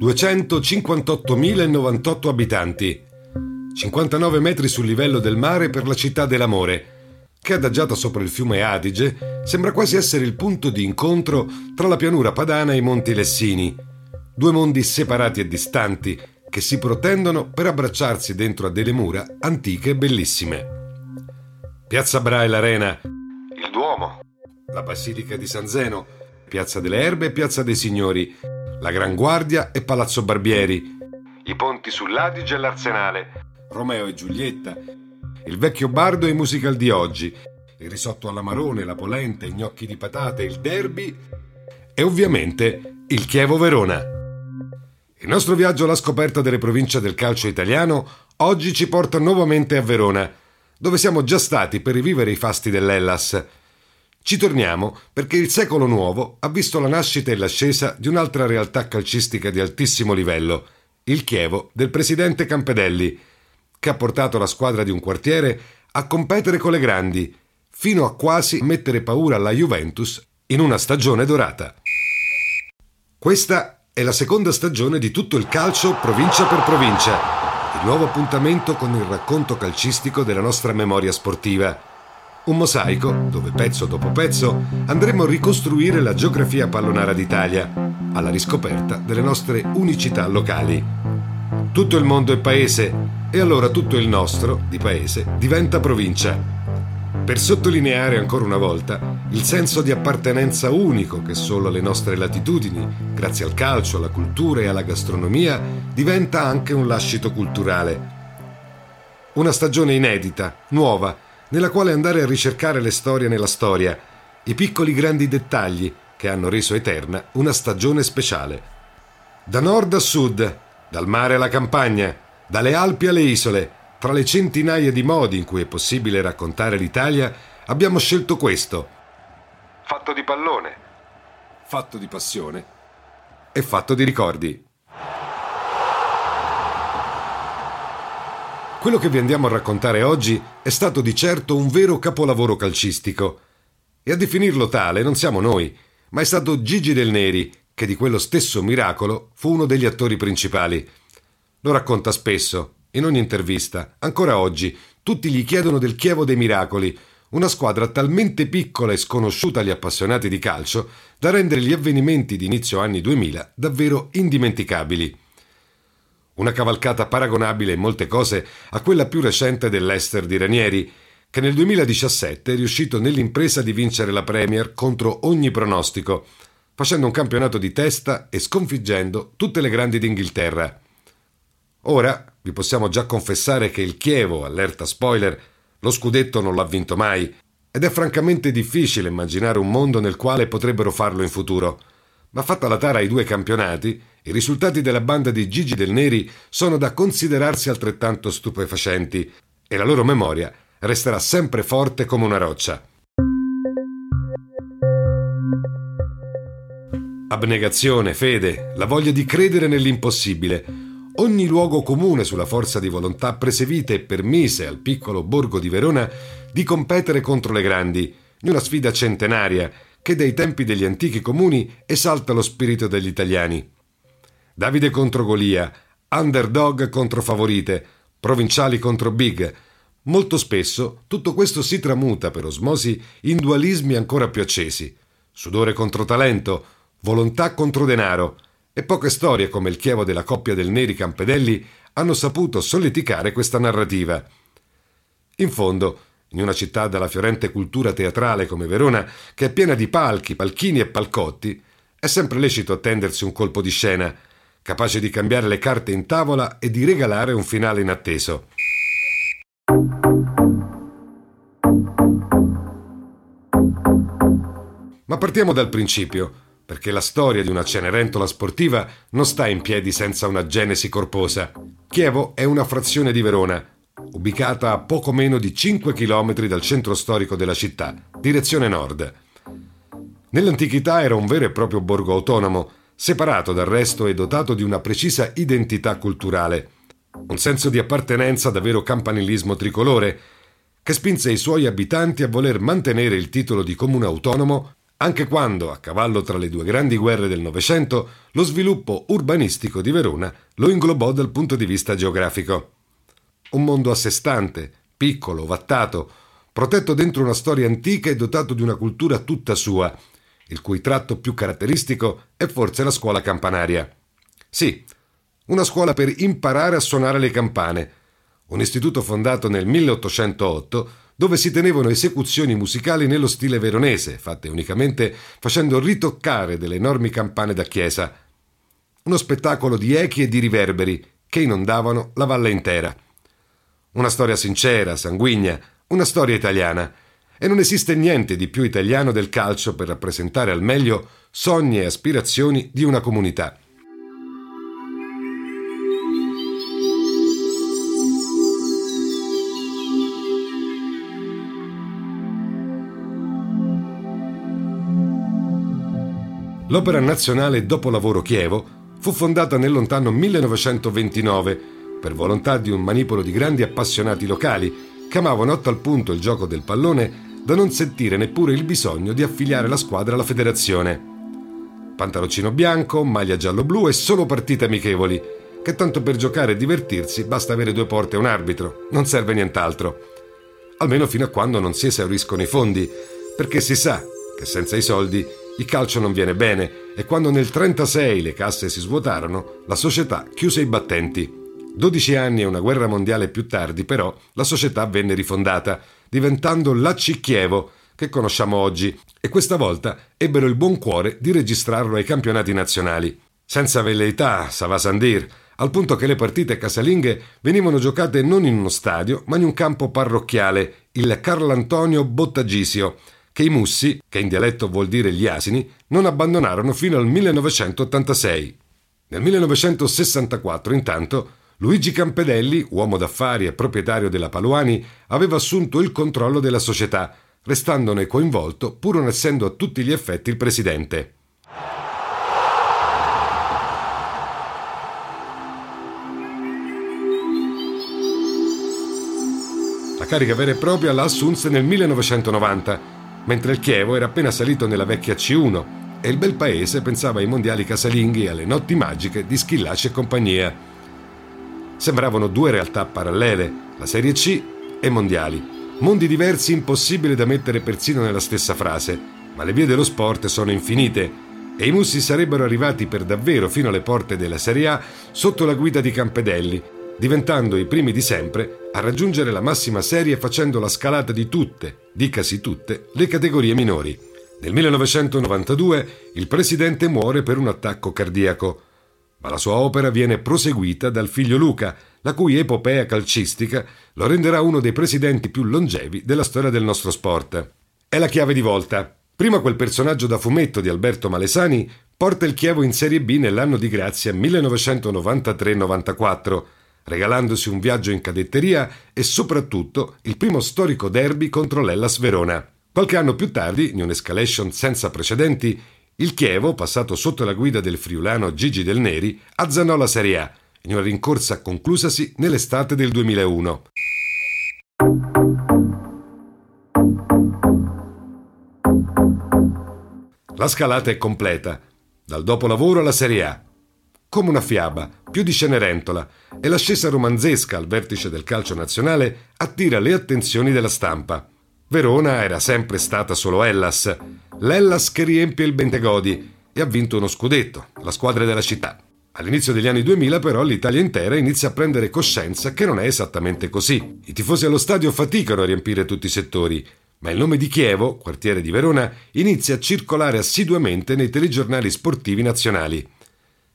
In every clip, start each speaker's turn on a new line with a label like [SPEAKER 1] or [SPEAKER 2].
[SPEAKER 1] ...258.098 abitanti, 59 metri sul livello del mare per la città dell'amore, che adagiata sopra il fiume Adige sembra quasi essere il punto di incontro tra la pianura padana e i monti Lessini, due mondi separati e distanti che si protendono per abbracciarsi dentro a delle mura antiche e bellissime. Piazza Bra e l'Arena, il Duomo, la Basilica di San Zeno, Piazza delle Erbe e Piazza dei Signori, la Gran Guardia e Palazzo Barbieri, i ponti sull'Adige e l'Arsenale, Romeo e Giulietta, il vecchio bardo e i musical di oggi, il risotto alla marone, la polenta, i gnocchi di patate, il derby e ovviamente il Chievo Verona. Il nostro viaggio alla scoperta delle province del calcio italiano oggi ci porta nuovamente a Verona, dove siamo già stati per rivivere i fasti dell'Ellas. Ci torniamo perché il secolo nuovo ha visto la nascita e l'ascesa di un'altra realtà calcistica di altissimo livello, il Chievo del presidente Campedelli, che ha portato la squadra di un quartiere a competere con le grandi, fino a quasi mettere paura alla Juventus in una stagione dorata. Questa è la seconda stagione di tutto il calcio provincia per provincia, il nuovo appuntamento con il racconto calcistico della nostra memoria sportiva. Un mosaico dove pezzo dopo pezzo andremo a ricostruire la geografia pallonara d'Italia, alla riscoperta delle nostre unicità locali. Tutto il mondo è paese e allora tutto il nostro, di paese, diventa provincia. Per sottolineare ancora una volta il senso di appartenenza unico che solo alle nostre latitudini, grazie al calcio, alla cultura e alla gastronomia, diventa anche un lascito culturale. Una stagione inedita, nuova, nella quale andare a ricercare le storie nella storia, i piccoli grandi dettagli che hanno reso eterna una stagione speciale. Da nord a sud, dal mare alla campagna, dalle Alpi alle isole, tra le centinaia di modi in cui è possibile raccontare l'Italia, abbiamo scelto questo. Fatto di pallone, fatto di passione e fatto di ricordi. Quello che vi andiamo a raccontare oggi è stato di certo un vero capolavoro calcistico. E a definirlo tale non siamo noi, ma è stato Gigi Del Neri, che di quello stesso miracolo fu uno degli attori principali. Lo racconta spesso, in ogni intervista. Ancora oggi, tutti gli chiedono del Chievo dei Miracoli, una squadra talmente piccola e sconosciuta agli appassionati di calcio da rendere gli avvenimenti di inizio anni 2000 davvero indimenticabili. Una cavalcata paragonabile in molte cose a quella più recente dell'Ester di Ranieri, che nel 2017 è riuscito nell'impresa di vincere la Premier contro ogni pronostico, facendo un campionato di testa e sconfiggendo tutte le grandi d'Inghilterra. Ora vi possiamo già confessare che il Chievo, allerta spoiler, lo scudetto non l'ha vinto mai ed è francamente difficile immaginare un mondo nel quale potrebbero farlo in futuro. Ma fatta la tara ai due campionati, i risultati della banda di Gigi del Neri sono da considerarsi altrettanto stupefacenti e la loro memoria resterà sempre forte come una roccia. Abnegazione, fede, la voglia di credere nell'impossibile ogni luogo comune sulla forza di volontà prese vita e permise al piccolo borgo di Verona di competere contro le grandi, in una sfida centenaria che dai tempi degli antichi comuni esalta lo spirito degli italiani. Davide contro Golia, underdog contro favorite, provinciali contro big. Molto spesso tutto questo si tramuta per osmosi in dualismi ancora più accesi. Sudore contro talento, volontà contro denaro, e poche storie come il chievo della coppia del Neri Campedelli hanno saputo solleticare questa narrativa. In fondo, in una città dalla fiorente cultura teatrale come Verona, che è piena di palchi, palchini e palcotti, è sempre lecito attendersi un colpo di scena, capace di cambiare le carte in tavola e di regalare un finale inatteso. Ma partiamo dal principio perché la storia di una cenerentola sportiva non sta in piedi senza una genesi corposa. Chievo è una frazione di Verona, ubicata a poco meno di 5 km dal centro storico della città, direzione nord. Nell'antichità era un vero e proprio borgo autonomo, separato dal resto e dotato di una precisa identità culturale, un senso di appartenenza da vero campanilismo tricolore, che spinse i suoi abitanti a voler mantenere il titolo di comune autonomo anche quando, a cavallo tra le due grandi guerre del Novecento, lo sviluppo urbanistico di Verona lo inglobò dal punto di vista geografico. Un mondo a sé stante, piccolo, vattato, protetto dentro una storia antica e dotato di una cultura tutta sua, il cui tratto più caratteristico è forse la scuola campanaria. Sì, una scuola per imparare a suonare le campane, un istituto fondato nel 1808 dove si tenevano esecuzioni musicali nello stile veronese, fatte unicamente facendo ritoccare delle enormi campane da chiesa. Uno spettacolo di echi e di riverberi che inondavano la valle intera. Una storia sincera, sanguigna, una storia italiana. E non esiste niente di più italiano del calcio per rappresentare al meglio sogni e aspirazioni di una comunità. L'Opera Nazionale Dopolavoro Chievo fu fondata nel lontano 1929 per volontà di un manipolo di grandi appassionati locali che amavano a tal punto il gioco del pallone da non sentire neppure il bisogno di affiliare la squadra alla federazione. Pantaloncino bianco, maglia giallo-blu e solo partite amichevoli, che tanto per giocare e divertirsi basta avere due porte e un arbitro, non serve nient'altro. Almeno fino a quando non si esauriscono i fondi, perché si sa che senza i soldi il calcio non viene bene e quando nel 1936 le casse si svuotarono, la società chiuse i battenti. 12 anni e una guerra mondiale più tardi, però, la società venne rifondata, diventando la Chievo, che conosciamo oggi, e questa volta ebbero il buon cuore di registrarlo ai campionati nazionali. Senza velleità, ça va sans dire, al punto che le partite casalinghe venivano giocate non in uno stadio, ma in un campo parrocchiale, il Carlantonio Bottagisio, che i Mussi, che in dialetto vuol dire gli asini, non abbandonarono fino al 1986. Nel 1964, intanto, Luigi Campedelli, uomo d'affari e proprietario della Paluani, aveva assunto il controllo della società, restandone coinvolto pur non essendo a tutti gli effetti il presidente. La carica vera e propria la assunse nel 1990 mentre il Chievo era appena salito nella vecchia C1 e il bel paese pensava ai mondiali casalinghi e alle notti magiche di Schillaci e compagnia. Sembravano due realtà parallele, la Serie C e mondiali, mondi diversi impossibili da mettere persino nella stessa frase, ma le vie dello sport sono infinite e i Mussi sarebbero arrivati per davvero fino alle porte della Serie A sotto la guida di Campedelli, diventando i primi di sempre a raggiungere la massima serie facendo la scalata di tutte, dicasi tutte, le categorie minori. Nel 1992 il presidente muore per un attacco cardiaco, ma la sua opera viene proseguita dal figlio Luca, la cui epopea calcistica lo renderà uno dei presidenti più longevi della storia del nostro sport. È la chiave di volta. Prima quel personaggio da fumetto di Alberto Malesani porta il Chievo in Serie B nell'anno di grazia 1993-94 regalandosi un viaggio in cadetteria e soprattutto il primo storico derby contro l'Ellas Verona. Qualche anno più tardi, in un'escalation senza precedenti, il Chievo, passato sotto la guida del friulano Gigi Del Neri, azzanò la Serie A, in una rincorsa conclusasi nell'estate del 2001. La scalata è completa, dal dopolavoro alla Serie A, come una fiaba, più di Cenerentola, e l'ascesa romanzesca al vertice del calcio nazionale attira le attenzioni della stampa. Verona era sempre stata solo Hellas, l'Hellas che riempie il Bentegodi e ha vinto uno scudetto, la squadra della città. All'inizio degli anni 2000 però l'Italia intera inizia a prendere coscienza che non è esattamente così. I tifosi allo stadio faticano a riempire tutti i settori, ma il nome di Chievo, quartiere di Verona, inizia a circolare assiduamente nei telegiornali sportivi nazionali.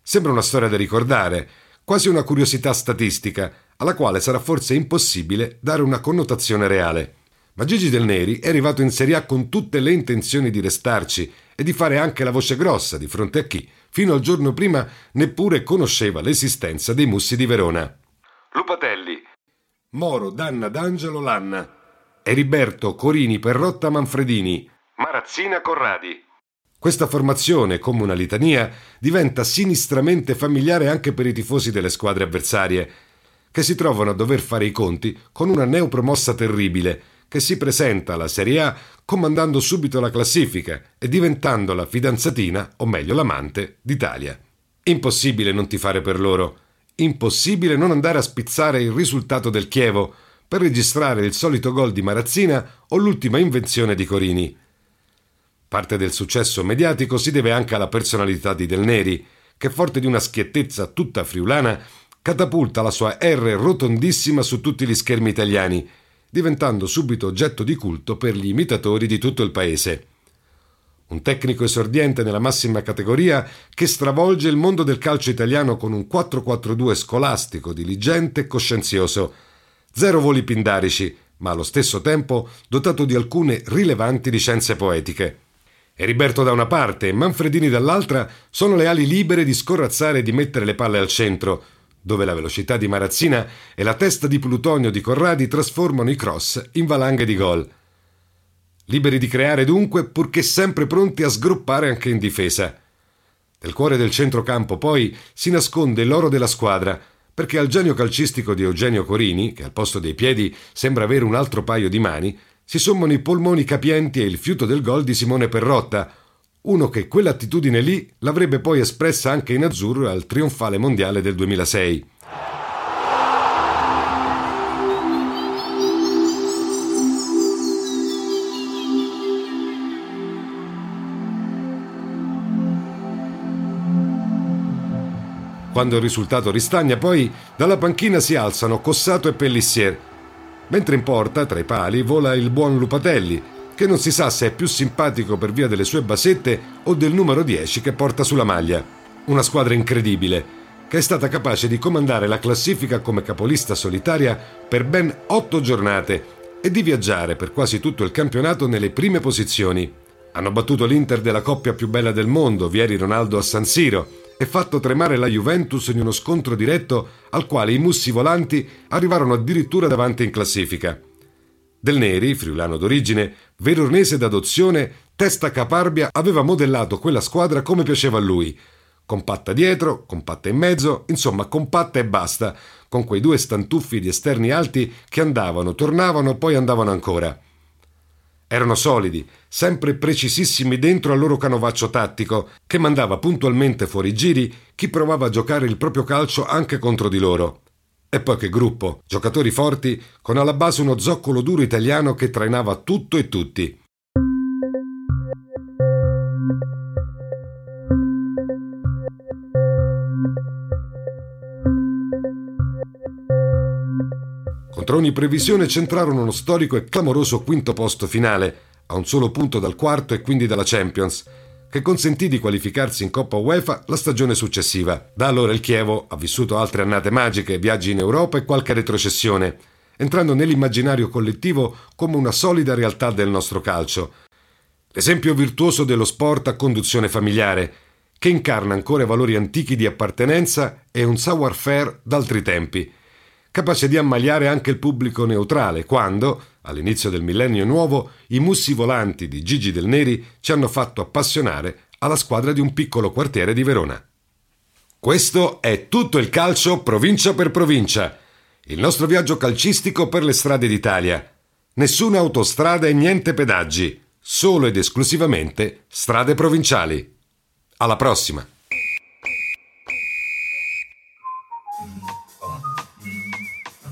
[SPEAKER 1] Sembra una storia da ricordare, quasi una curiosità statistica, alla quale sarà forse impossibile dare una connotazione reale. Ma Gigi Del Neri è arrivato in Serie A con tutte le intenzioni di restarci e di fare anche la voce grossa di fronte a chi, fino al giorno prima, neppure conosceva l'esistenza dei Mussi di Verona. Lupatelli, Moro, Danna, D'Angelo, Lanna, Eriberto, Corini, Perrotta, Manfredini, Marazzina, Corradi. Questa formazione, come una litania, diventa sinistramente familiare anche per i tifosi delle squadre avversarie, che si trovano a dover fare i conti con una neopromossa terribile, che si presenta alla Serie A comandando subito la classifica e diventando la fidanzatina, o meglio l'amante, d'Italia. Impossibile non tifare per loro. Impossibile non andare a spizzare il risultato del Chievo per registrare il solito gol di Marazzina o l'ultima invenzione di Corini. Parte del successo mediatico si deve anche alla personalità di Del Neri, che forte di una schiettezza tutta friulana catapulta la sua R rotondissima su tutti gli schermi italiani diventando subito oggetto di culto per gli imitatori di tutto il paese. Un tecnico esordiente nella massima categoria che stravolge il mondo del calcio italiano con un 4-4-2 scolastico, diligente e coscienzioso. Zero voli pindarici, ma allo stesso tempo dotato di alcune rilevanti licenze poetiche. Eriberto da una parte e Manfredini dall'altra sono le ali libere di scorrazzare e di mettere le palle al centro, dove la velocità di Marazzina e la testa di Plutonio di Corradi trasformano i cross in valanghe di gol. Liberi di creare dunque, purché sempre pronti a sgruppare anche in difesa. Nel cuore del centrocampo poi si nasconde l'oro della squadra, perché al genio calcistico di Eugenio Corini, che al posto dei piedi sembra avere un altro paio di mani, si sommano i polmoni capienti e il fiuto del gol di Simone Perrotta, uno che quell'attitudine lì l'avrebbe poi espressa anche in azzurro al trionfale mondiale del 2006. Quando il risultato ristagna, poi dalla panchina si alzano Cossato e Pellissier, mentre in porta, tra i pali, vola il buon Lupatelli, che non si sa se è più simpatico per via delle sue basette o del numero 10 che porta sulla maglia. Una squadra incredibile, che è stata capace di comandare la classifica come capolista solitaria per ben otto giornate e di viaggiare per quasi tutto il campionato nelle prime posizioni. Hanno battuto l'Inter della coppia più bella del mondo, Vieri Ronaldo a San Siro, e fatto tremare la Juventus in uno scontro diretto al quale i mussi volanti arrivarono addirittura davanti in classifica. Del Neri, friulano d'origine, veronese d'adozione, testa caparbia, aveva modellato quella squadra come piaceva a lui. Compatta dietro, compatta in mezzo, insomma compatta e basta, con quei due stantuffi di esterni alti che andavano, tornavano, poi andavano ancora. Erano solidi, sempre precisissimi dentro al loro canovaccio tattico, che mandava puntualmente fuori giri chi provava a giocare il proprio calcio anche contro di loro. E poi che gruppo, giocatori forti, con alla base uno zoccolo duro italiano che trainava tutto e tutti. Contro ogni previsione centrarono uno storico e clamoroso quinto posto finale, a un solo punto dal quarto e quindi dalla Champions, che consentì di qualificarsi in Coppa UEFA la stagione successiva. Da allora il Chievo ha vissuto altre annate magiche, viaggi in Europa e qualche retrocessione, entrando nell'immaginario collettivo come una solida realtà del nostro calcio. L'esempio virtuoso dello sport a conduzione familiare, che incarna ancora valori antichi di appartenenza e un savoir-faire d'altri tempi, capace di ammaliare anche il pubblico neutrale quando, all'inizio del millennio nuovo, i mussi volanti di Gigi Del Neri ci hanno fatto appassionare alla squadra di un piccolo quartiere di Verona. Questo è tutto il calcio provincia per provincia, il nostro viaggio calcistico per le strade d'Italia. Nessuna autostrada e niente pedaggi, solo ed esclusivamente strade provinciali. Alla prossima!